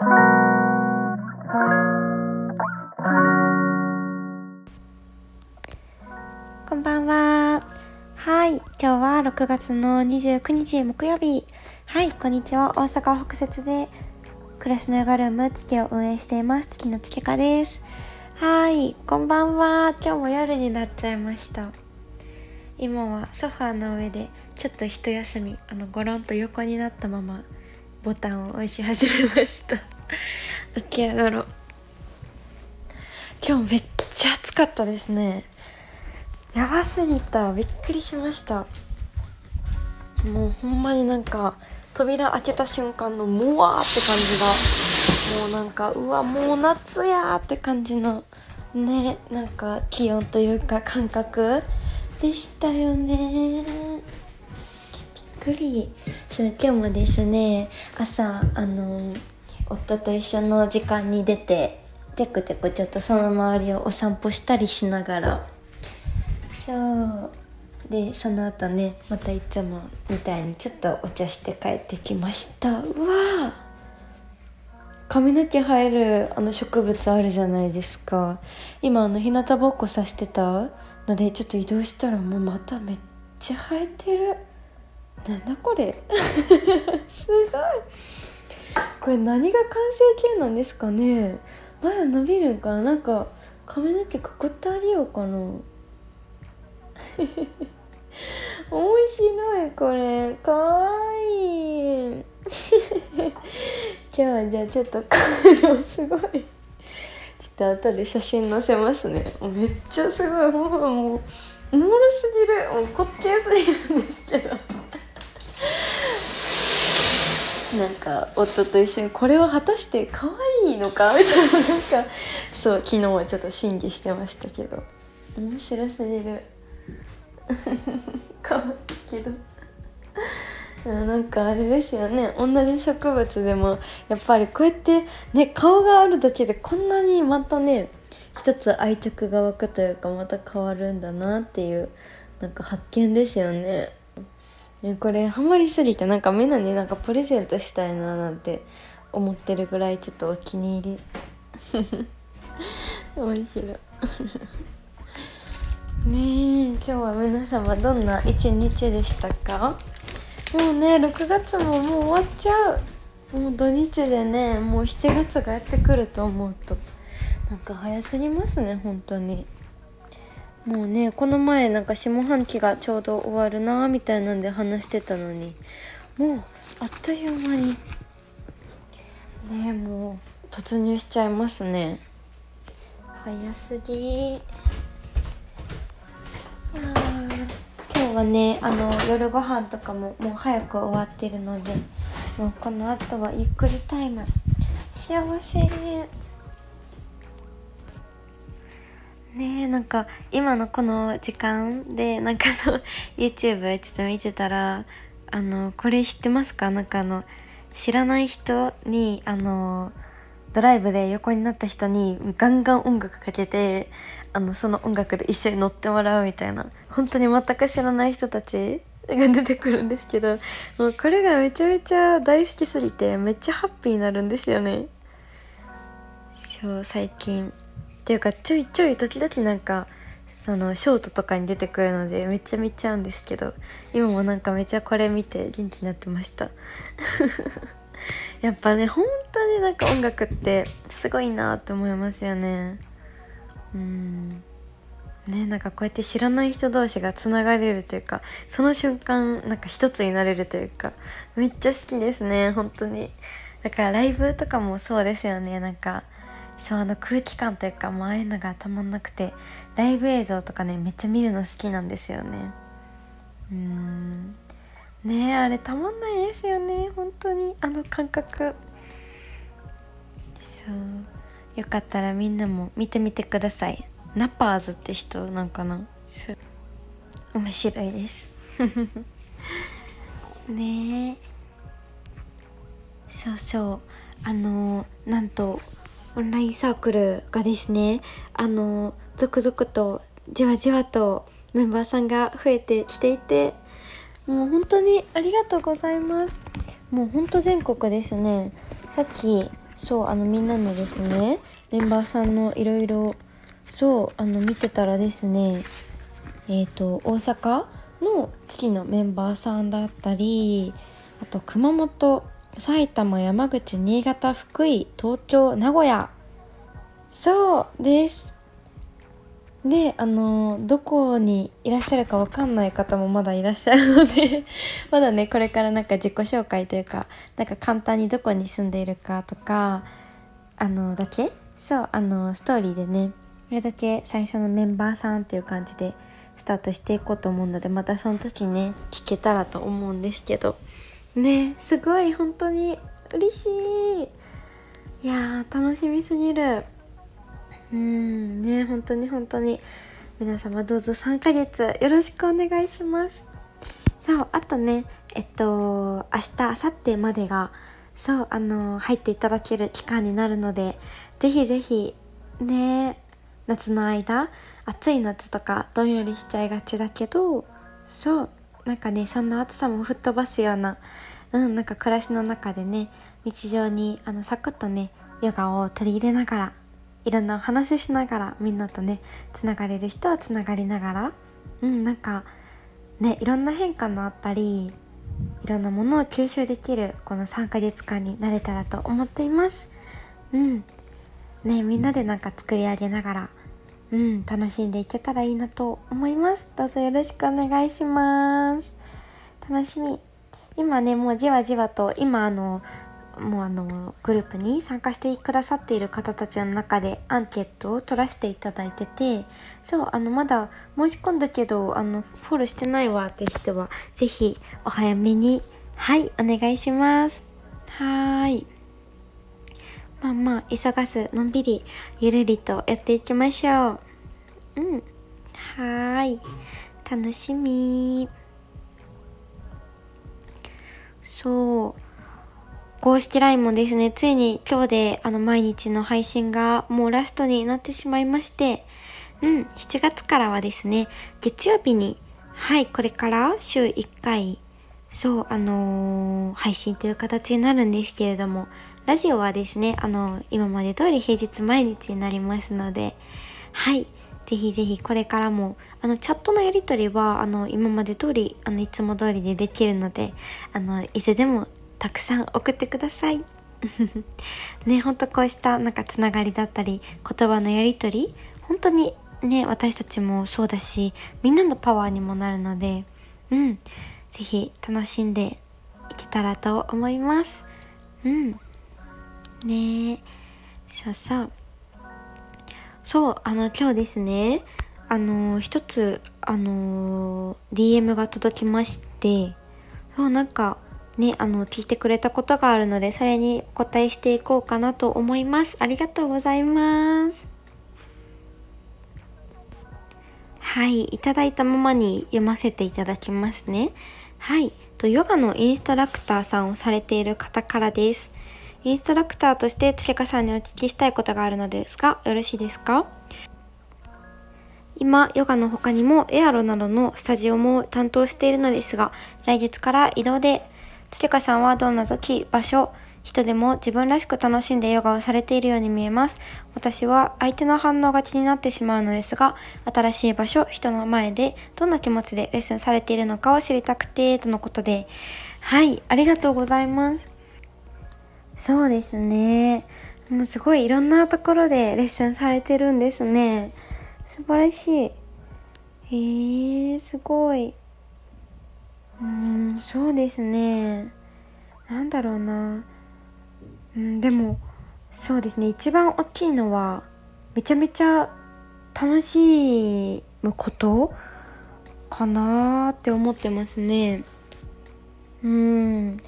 こんばんは。はい。今日は6月の29日木曜日。はい。こんにちは。大阪北節で暮らしのヨガルーム月を運営しています。月の月香です。はい。こんばんは。今日も夜になっちゃいました。今はソファーの上でちょっと一休み、あの、ゴロンと横になったままボタンを押し始めました。起き上がろう。今日めっちゃ暑かったですね。やばすぎたびっくりしましたもうほんまになんか扉開けた瞬間のモワーって感じがもうなんかうわもう夏やって感じのねなんか気温というか感覚でしたよねくりそう今日もですね朝あの夫と一緒の時間に出てテクテクちょっとその周りをお散歩したりしながら。そう。でその後ねまたいつもみたいにちょっとお茶して帰ってきました。うわ髪の毛生えるあの植物あるじゃないですか。今あの日向ぼっこさしてたのでちょっと移動したらもうまためっちゃ生えてる。なんだこれ？すごい。これ何が完成形なんですかね？まだ伸びるんかな？なんか髪の毛くくってあげようかな。面白いこれ。かわいい。今日はじゃあちょっと顔もすごい。ちょっと後で写真載せますね。めっちゃすごい。ほんまもうおもろすぎる。もう滑稽すぎるんですけど。なんか夫と一緒にこれは果たして可愛いのか？みたいななんかそう昨日はちょっと審議してましたけど面白すぎる。かわいいけどなんかあれですよね同じ植物でもやっぱりこうやってね顔があるだけでこんなにまたね一つ愛着が湧くというかまた変わるんだなっていうなんか発見ですよね。ねこれハマりすぎてなんかみんなになんかプレゼントしたいななんて思ってるぐらいちょっとお気に入り。面白い。ね今日は皆様どんな一日でしたか？もうね6月ももう終わっちゃう。もう土日でねもう7月がやってくると思うと。なんか早すぎますね本当にもうねこの前なんか下半期がちょうど終わるなみたいなんで話してたのにもうあっという間に。ねもう突入しちゃいますね。早すぎ。今日はねあの夜ご飯とかももう早く終わってるのでもうこの後はゆっくりタイム。幸せ。ねねえなんか今のこの時間でなんかそう YouTube ちょっと見てたらあのこれ知ってますか？なんかあの知らない人にあのドライブで横になった人にガンガン音楽かけてあのその音楽で一緒に乗ってもらうみたいな。本当に全く知らない人たちが出てくるんですけどもうこれがめちゃめちゃ大好きすぎてめっちゃハッピーになるんですよね。そう最近。ていうかちょいちょい時々なんかそのショートとかに出てくるのでめっちゃ見ちゃうんですけど今もなんかめっちゃこれ見て元気になってました。やっぱね本当になんか音楽ってすごいなって思いますよね。うん。ねなんかこうやって知らない人同士がつながれるというかその瞬間なんか一つになれるというかめっちゃ好きですね本当に。だからライブとかもそうですよねなんかそうあの空気感というかもうああいうのがたまんなくてライブ映像とかねめっちゃ見るの好きなんですよね。うん。ねあれたまんないですよね本当に。あの感覚。そう。よかったらみんなも見てみてください。ナパーズって人なんかな。面白いです。ねえ。そうそう。あのなんとオンラインサークルがですねあの続々とじわじわとメンバーさんが増えてきていてもう本当にありがとうございます。もうほんと全国ですね。さっきそうあのみんなのですねメンバーさんのいろいろそうあの見てたらですねえっ、ー、と大阪の月のメンバーさんだったりあと熊本埼玉山口新潟福井東京名古屋。そうです。であのどこにいらっしゃるかわかんない方もまだいらっしゃるので まだねこれからなんか自己紹介というかなんか簡単にどこに住んでいるかとかあのだけ？そうあのストーリーでねこれだけ最初のメンバーさんっていう感じでスタートしていこうと思うのでまたその時ね聞けたらと思うんですけど。ね。すごい本当に。嬉しい。いやー楽しみすぎる。うんね本当に本当に。皆様どうぞ3ヶ月よろしくお願いします。そうあとねえっと明日明後日までがそうあの入っていただける期間になるのでぜひぜひね夏の間暑い夏とかどんよりしちゃいがちだけどそうなんかねそんな暑さも吹っ飛ばすようなうんなんか暮らしの中でね日常にあのサクッとねヨガを取り入れながらいろんなお話ししながらみんなとねつながれる人はつながりながらうんなんかねいろんな変化のあったりいろんなものを吸収できるこの3ヶ月間になれたらと思っています。うん。ねみんなでなんか作り上げながらうん楽しんでいけたらいいなと思います。どうぞよろしくお願いします。楽しみ。今ねもうじわじわと今あのもうあのグループに参加してくださっている方たちの中でアンケートを取らせていただいててそうあのまだ申し込んだけどあのフォローしてないわって人は是非お早めに。はいお願いします。はい。まあまあ急がずのんびりゆるりとやっていきましょう。うん。はーい。楽しみ。そう。公式 LINE もですね、ついに今日であの毎日の配信がもうラストになってしまいまして、うん、7月からはですね、月曜日に、はい、これから週1回、そう、あのー、配信という形になるんですけれども、ラジオはですね、あの、今まで通り平日毎日になりますので、はい、ぜひぜひこれからも、あの、チャットのやりとりは、あの、今まで通り、あの、いつも通りでできるので、あの、いつでもたくさん送ってください。ねほんとこうしたなんかつながりだったり言葉のやり取り本当にね私たちもそうだしみんなのパワーにもなるのでうん。是非楽しんでいけたらと思います。うん。ねそうそうそうあの今日ですねあの一つあの DM が届きましてそうなんかね、あの、聞いてくれたことがあるので、それにお答えしていこうかなと思います。ありがとうございます。はい、いただいたままに読ませていただきますね。はい、とヨガのインストラクターさんをされている方からです。インストラクターとしてつけかさんにお聞きしたいことがあるのですが、よろしいですか？今、ヨガの他にもエアロなどのスタジオも担当しているのですが、来月から移動でつりかさんはどんな時、場所、人でも自分らしく楽しんでヨガをされているように見えます。私は相手の反応が気になってしまうのですが、新しい場所、人の前でどんな気持ちでレッスンされているのかを知りたくて、とのことで。はい、ありがとうございます。そうですね。もうすごいいろんなところでレッスンされてるんですね。素晴らしい。へえー、すごい。うんそうですねなんだろうなうんでもそうですね一番大きいのはめちゃめちゃ楽しむことかなって思ってますねうん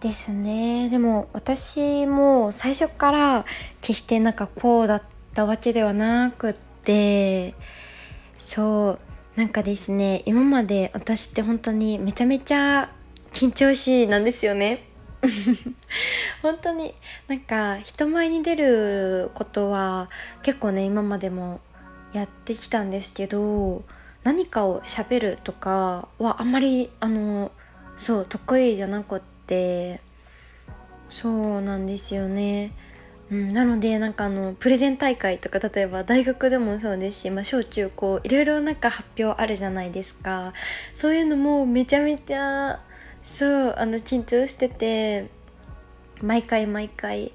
ですね。でも私も最初から決してなんかこうだったわけではなくってそうなんかですね今まで私って本当にめちゃめちゃ緊張しいなんですよね。本当になんか人前に出ることは結構ね今までもやってきたんですけど何かを喋るとかはあんまりあのそう得意じゃなくってそうなんですよね。うん、なのでなんかあのプレゼン大会とか例えば大学でもそうですし、まあ、小中高いろいろなんか発表あるじゃないですかそういうのもめちゃめちゃそうあの緊張してて毎回毎回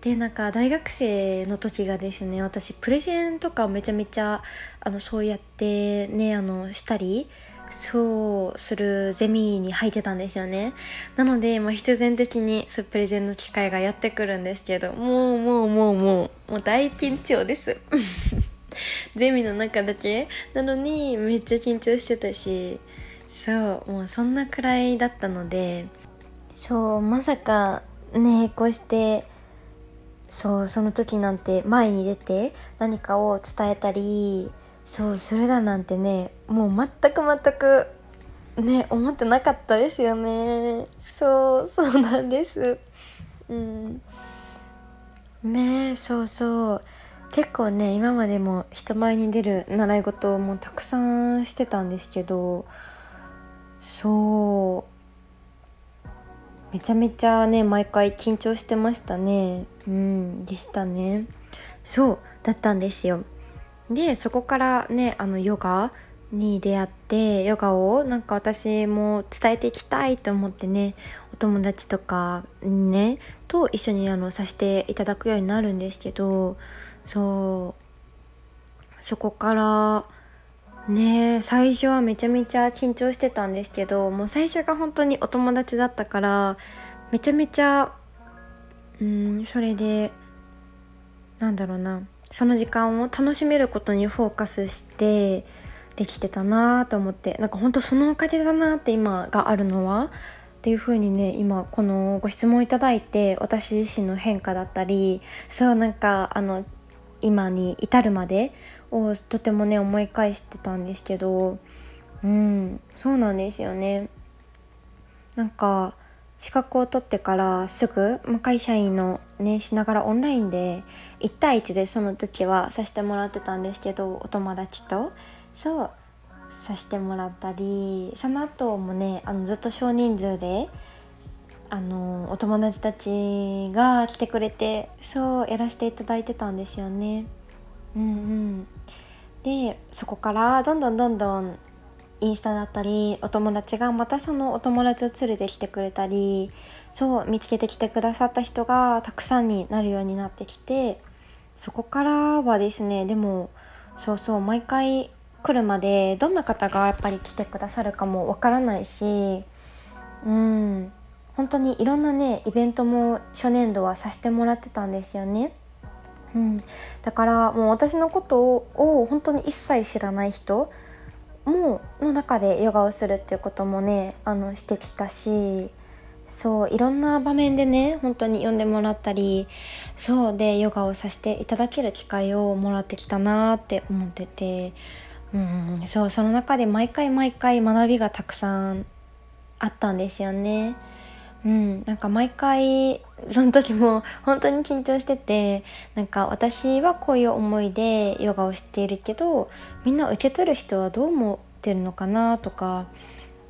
でなんか大学生の時がですね私プレゼンとかめちゃめちゃあのそうやってねあのしたりそうするゼミに入ってたんですよね。なので、まあ、必然的にそプレゼンの機会がやってくるんですけどもうもうもうもうもう大緊張です。ゼミの中だけ？なのにめっちゃ緊張してたしそうもうそんなくらいだったので。そうまさかねこうしてそうその時なんて前に出て何かを伝えたりそうそれだなんてねもう全く全くね思ってなかったですよね。そうそうなんです。うん。ねそうそう。結構ね今までも人前に出る習い事もたくさんしてたんですけどそう。めちゃめちゃね毎回緊張してましたね。うんでしたね。そうだったんですよ。でそこからねあのヨガに出会ってヨガをなんか私も伝えていきたいと思ってねお友達とかねと一緒にあのさせていただくようになるんですけどそうそこからね最初はめちゃめちゃ緊張してたんですけどもう最初が本当にお友達だったからめちゃめちゃうんそれでなんだろうなその時間を楽しめることにフォーカスしてできてたなと思ってなんかほんとそのおかげだなって今があるのはっていう風にね今このご質問いただいて私自身の変化だったりそうなんかあの今に至るまでをとてもね思い返してたんですけどうんそうなんですよね。なんか資格を取ってからすぐ、ま会社員のねしながらオンラインで1対1でその時はさせてもらってたんですけどお友達とそうさせてもらったりその後もねあのずっと少人数であのお友達たちが来てくれてそうやらせていただいてたんですよね。うんうん、でそこからどんどんどんどんインスタだったりお友達がまたそのお友達を連れてきてくれたりそう見つけてきてくださった人がたくさんになるようになってきてそこからはですねでもそうそう毎回来るまでどんな方がやっぱり来てくださるかもわからないしうん本当にいろんなねイベントも初年度はさせてもらってたんですよね。うん、だからもう私のことを本当に一切知らない人もの中でヨガをするっていうこともねあのしてきたしそういろんな場面でね本当に呼んでもらったりそうでヨガをさせていただける機会をもらってきたなって思っててうんそうその中で毎回毎回学びがたくさんあったんですよね。うん、なんか毎回その時も本当に緊張しててなんか私はこういう思いでヨガをしているけどみんな受け取る人はどう思ってるのかなとか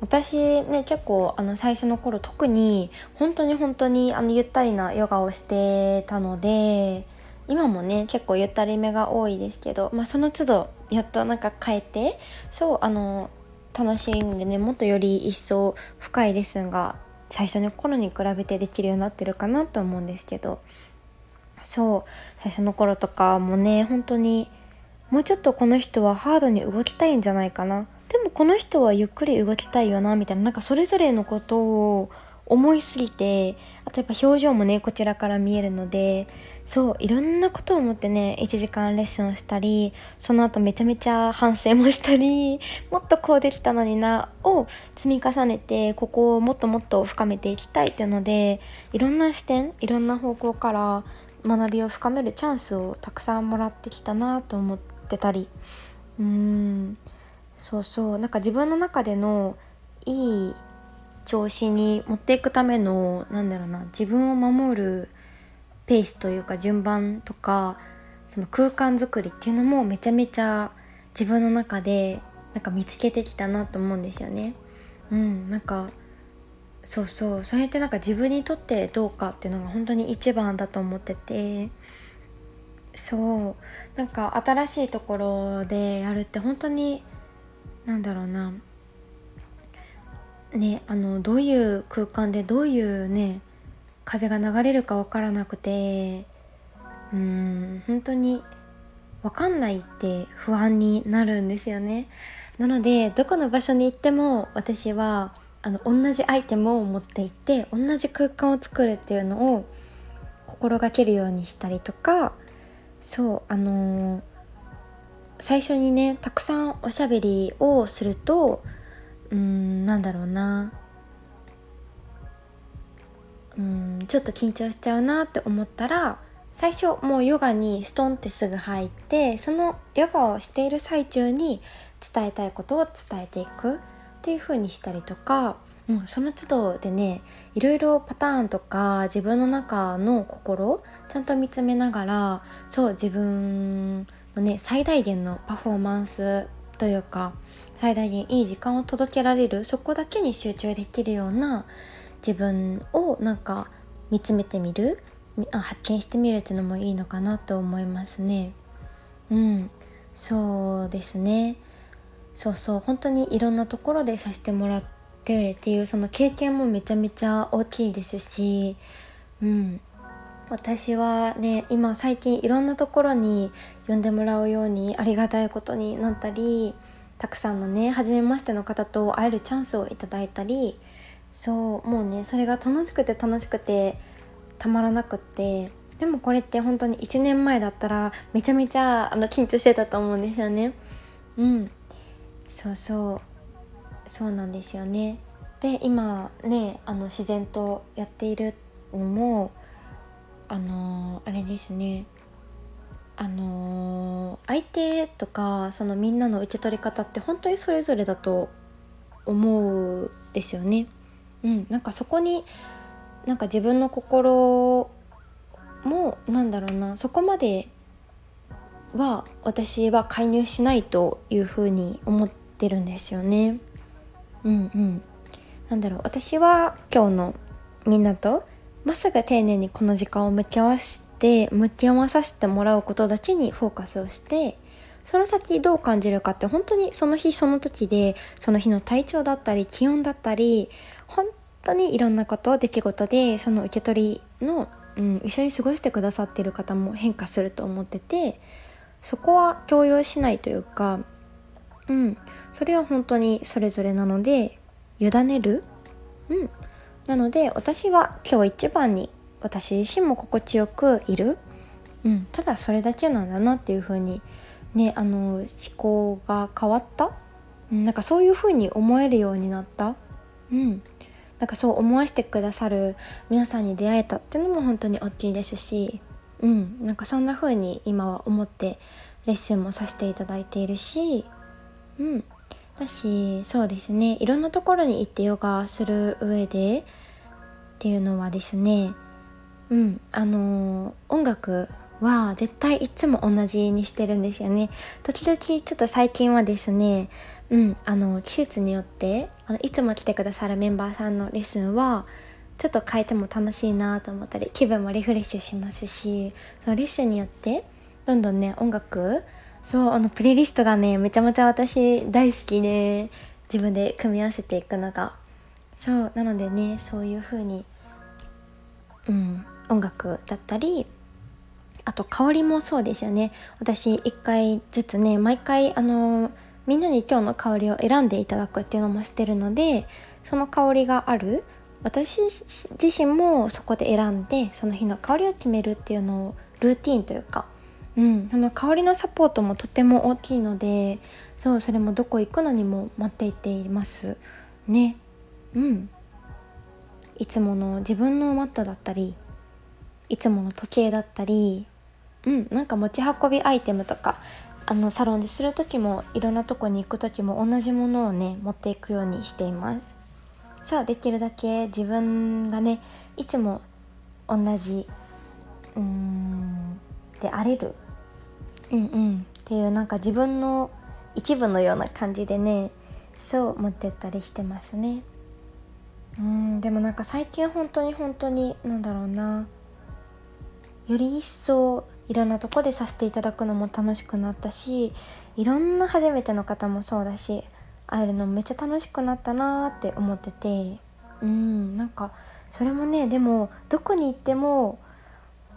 私ね結構あの最初の頃特に本当に本当にあのゆったりなヨガをしてたので今もね結構ゆったりめが多いですけど、まあ、その都度やっとなんか変えてそうあの楽しんでねもっとより一層深いレッスンが最初の頃に比べてできるようになってるかなと思うんですけど。そう最初の頃とかもね本当にもうちょっとこの人はハードに動きたいんじゃないかな。でもこの人はゆっくり動きたいよなみたいななんかそれぞれのことを思いすぎてあとやっぱ表情もねこちらから見えるのでそういろんなことを思ってね1時間レッスンをしたりその後めちゃめちゃ反省もしたり もっとこうできたのになを積み重ねてここをもっともっと深めていきたいっていうのでいろんな視点いろんな方向から学びを深めるチャンスをたくさんもらってきたなと思ってたり。うーん。そうそう。なんか自分の中でのいい調子に持っていくためのなんだろうな自分を守るペースというか順番とかその空間づくりっていうのもめちゃめちゃ自分の中でなんか見つけてきたなと思うんですよね。うん、なんかそうそう。それってなんか自分にとってどうかっていうのが本当に一番だと思ってて。そう。なんか新しいところでやるって本当になんだろうな。ねあのどういう空間でどういうね風が流れるか分からなくてうん本当に分かんないって不安になるんですよね。なのでどこの場所に行っても私はあの同じアイテムを持っていって同じ空間を作るっていうのを心がけるようにしたりとかそうあのー、最初にねたくさんおしゃべりをするとうんなんだろうな。うんちょっと緊張しちゃうなって思ったら最初もうヨガにストンってすぐ入ってそのヨガをしている最中に伝えたいことを伝えていくっていう風にしたりとか、うん、その都度でねいろいろパターンとか自分の中の心ちゃんと見つめながらそう自分のね最大限のパフォーマンスというか最大限いい時間を届けられるそこだけに集中できるような自分をなんか見つめてみる？発見してみるっていうのもいいのかなと思いますね。うん。そうですね。そうそう。本当にいろんなところでさせてもらってっていうその経験もめちゃめちゃ大きいですし。うん。私はね今最近いろんなところに呼んでもらうようにありがたいことになったりたくさんのね初めましての方と会えるチャンスをいただいたりそうもうねそれが楽しくて楽しくてたまらなくってでもこれって本当に1年前だったらめちゃめちゃあの緊張してたと思うんですよね。うん。そうそう。そうなんですよね。で今ねあの自然とやっているのもあのー、あれですね。あのー、相手とかそのみんなの受け取り方って本当にそれぞれだと思うですよね。うん、なんかそこになんか自分の心もなんだろうなそこまでは私は介入しないというふうに思ってるんですよね。うんうん。なんだろう私は今日のみんなとまっすぐ丁寧にこの時間を向き合わせて向き合わさせてもらうことだけにフォーカスをしてその先どう感じるかって本当にその日その時でその日の体調だったり気温だったり本当にいろんなこと出来事でその受け取りの、うん、一緒に過ごしてくださっている方も変化すると思っててそこは強要しないというか、うん、それは本当にそれぞれなので委ねる、うん、なので私は今日一番に私自身も心地よくいる、うん、ただそれだけなんだなっていう風に思ねあの思考が変わった、うん、なんかそういう風に思えるようになった、うん、なんかそう思わせてくださる皆さんに出会えたっていうのも本当に大きいですし、うん、なんかそんな風に今は思ってレッスンもさせていただいているし、うん、だしそうですね。いろんなところに行ってヨガする上でっていうのはですねうん。あの、音楽は絶対いつも同じにしてるんですよね。時々ちょっと最近はですねうんあの季節によってあのいつも来てくださるメンバーさんのレッスンはちょっと変えても楽しいなと思ったり気分もリフレッシュしますしそのレッスンによってどんどんね音楽そうあのプレイリストがねめちゃめちゃ私大好きで自分で組み合わせていくのが。そうなのでねそういう風にうん音楽だったりあと香りもそうですよね。私一回ずつね毎回あのみんなに今日の香りを選んでいただくっていうのもしてるのでその香りがある私自身もそこで選んでその日の香りを決めるっていうのをルーティンというかうん、あの香りのサポートもとても大きいのでそうそれもどこ行くのにも持って行っています。ね。うん。いつもの自分のマットだったりいつもの時計だったりうんなんか持ち運びアイテムとかあのサロンでする時もいろんなとこに行く時も同じものをね持っていくようにしています。さあできるだけ自分がねいつも同じうーんであれる。うんうん。っていうなんか自分の一部のような感じでねそう持ってったりしてますね。うんでもなんか最近本当に本当になんだろうな。より一層いろんなとこでさせていただくのも楽しくなったしいろんな初めての方もそうだし会えるのめっちゃ楽しくなったなーって思っててうんなんかそれもねでもどこに行っても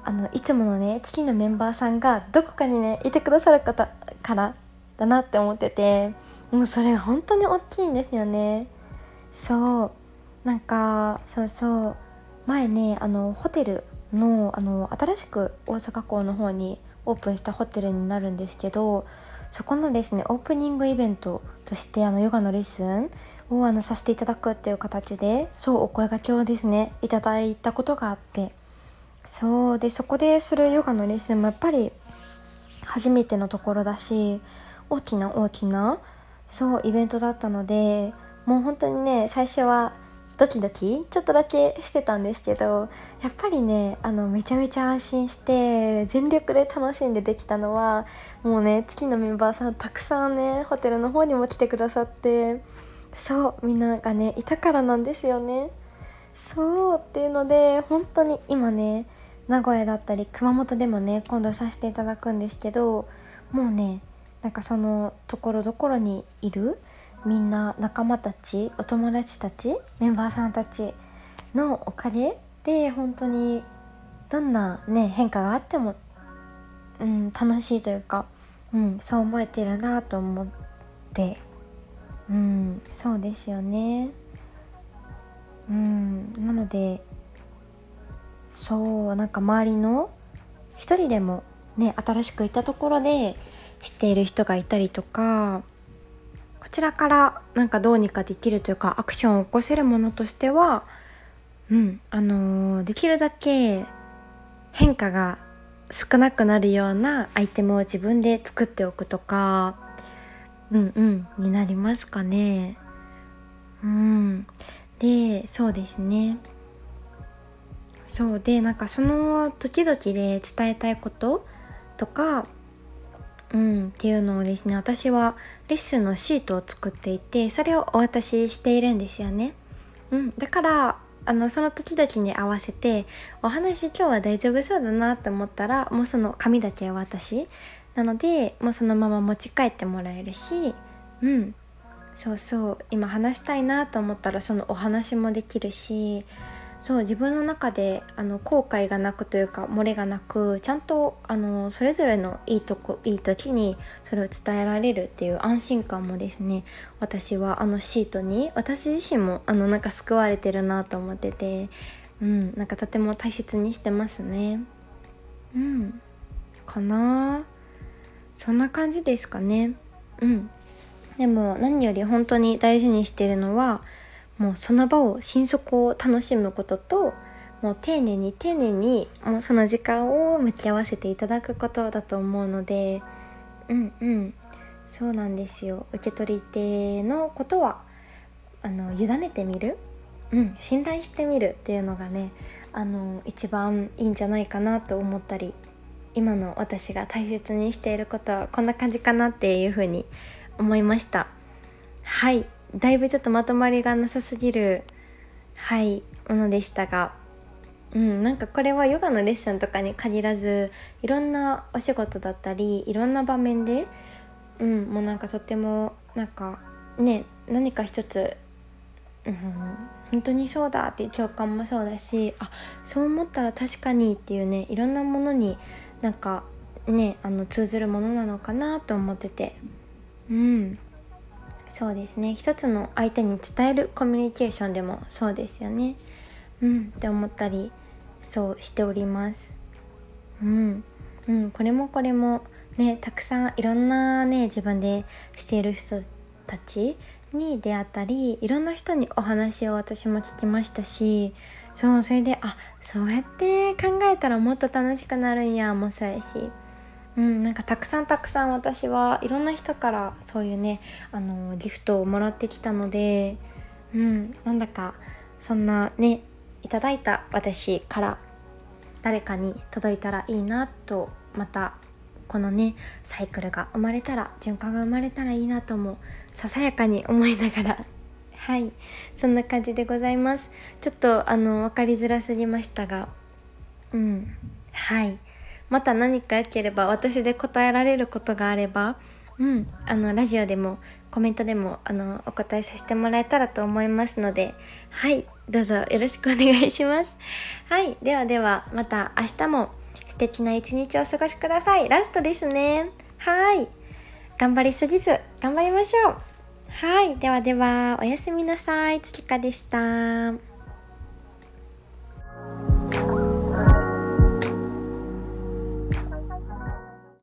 あのいつものね月のメンバーさんがどこかにねいてくださる方からだなって思っててもうそれ本当に大きいんですよね。そうなんかそうそう前ねあのホテルのあの新しく大阪港の方にオープンしたホテルになるんですけどそこのですねオープニングイベントとしてあのヨガのレッスンをあのさせていただくっていう形でそうお声がけをですねいただいたことがあってそうでそこでするヨガのレッスンもやっぱり初めてのところだし大きな大きなそうイベントだったのでもう本当にね最初はドキドキちょっとだけしてたんですけどやっぱりねあのめちゃめちゃ安心して全力で楽しんでできたのはもうね月のメンバーさんたくさんねホテルの方にも来てくださってそうみんながねいたからなんですよね。そうっていうので本当に今ね名古屋だったり熊本でもね今度させていただくんですけどもうねなんかそのところどころにいるみんな仲間たちお友達たちメンバーさんたちのおかげで本当にどんなね変化があっても、うん、楽しいというか、うん、そう思えてるなと思ってうんそうですよね。うんなのでそうなんか周りの一人でもね新しく行ったところで知っている人がいたりとかこちらからなんかどうにかできるというかアクションを起こせるものとしてはうんあのー、できるだけ変化が少なくなるようなアイテムを自分で作っておくとかうんうんになりますかね。うん。でそうですね。そう。でなんかその時々で伝えたいこととかうん、っていうのをですね私はレッスンのシートを作っていてそれをお渡ししているんですよね。うん、だからあのその時々に合わせてお話今日は大丈夫そうだなって思ったらもうその紙だけお渡しなのでもうそのまま持ち帰ってもらえるしうんそうそう今話したいなと思ったらそのお話もできるしそう自分の中であの後悔がなくというか漏れがなくちゃんとあのそれぞれのいいとこいい時にそれを伝えられるっていう安心感もですね私はあのシートに私自身もあのなんか救われてるなと思っててうんなんかとても大切にしてますね。うんかな。そんな感じですかね。うん。でも何より本当に大事にしてるのはもうその場を心底を楽しむことともう丁寧に丁寧にもうその時間を向き合わせていただくことだと思うのでうんうん。そうなんですよ。受け取り手のことはあの委ねてみる、うん、信頼してみるっていうのがねあの一番いいんじゃないかなと思ったり今の私が大切にしていることはこんな感じかなっていうふうに思いました。はい。だいぶちょっとまとまりがなさすぎるはいものでしたが。うんなんかこれはヨガのレッスンとかに限らずいろんなお仕事だったりいろんな場面でうんもうなんかとってもなんかね何か一つうん、本当にそうだっていう共感もそうだしあそう思ったら確かにっていうねいろんなものになんかねあの通ずるものなのかなと思ってて。うん。そうですね。一つの相手に伝えるコミュニケーションでもそうですよね。うんって思ったりそうしております。うん。うん。これもこれもねたくさんいろんなね自分でしている人たちに出会ったりいろんな人にお話を私も聞きましたしそうそれであそうやって考えたらもっと楽しくなるんやもそうやし。うん、なんかたくさんたくさん私はいろんな人からそういうねあのギフトをもらってきたので、うん、なんだかそんなねいただいた私から誰かに届いたらいいなとまたこのねサイクルが生まれたら循環が生まれたらいいなともささやかに思いながら。はい。そんな感じでございます。ちょっとあの分かりづらすぎましたが。うん。はい。また何か良ければ私で答えられることがあればうん。あのラジオでもコメントでもあのお答えさせてもらえたらと思いますのではいどうぞよろしくお願いします。はいではではまた明日も素敵な一日をお過ごしください。ラストですね。はい頑張りすぎず頑張りましょう。はいではではおやすみなさい。つきかでした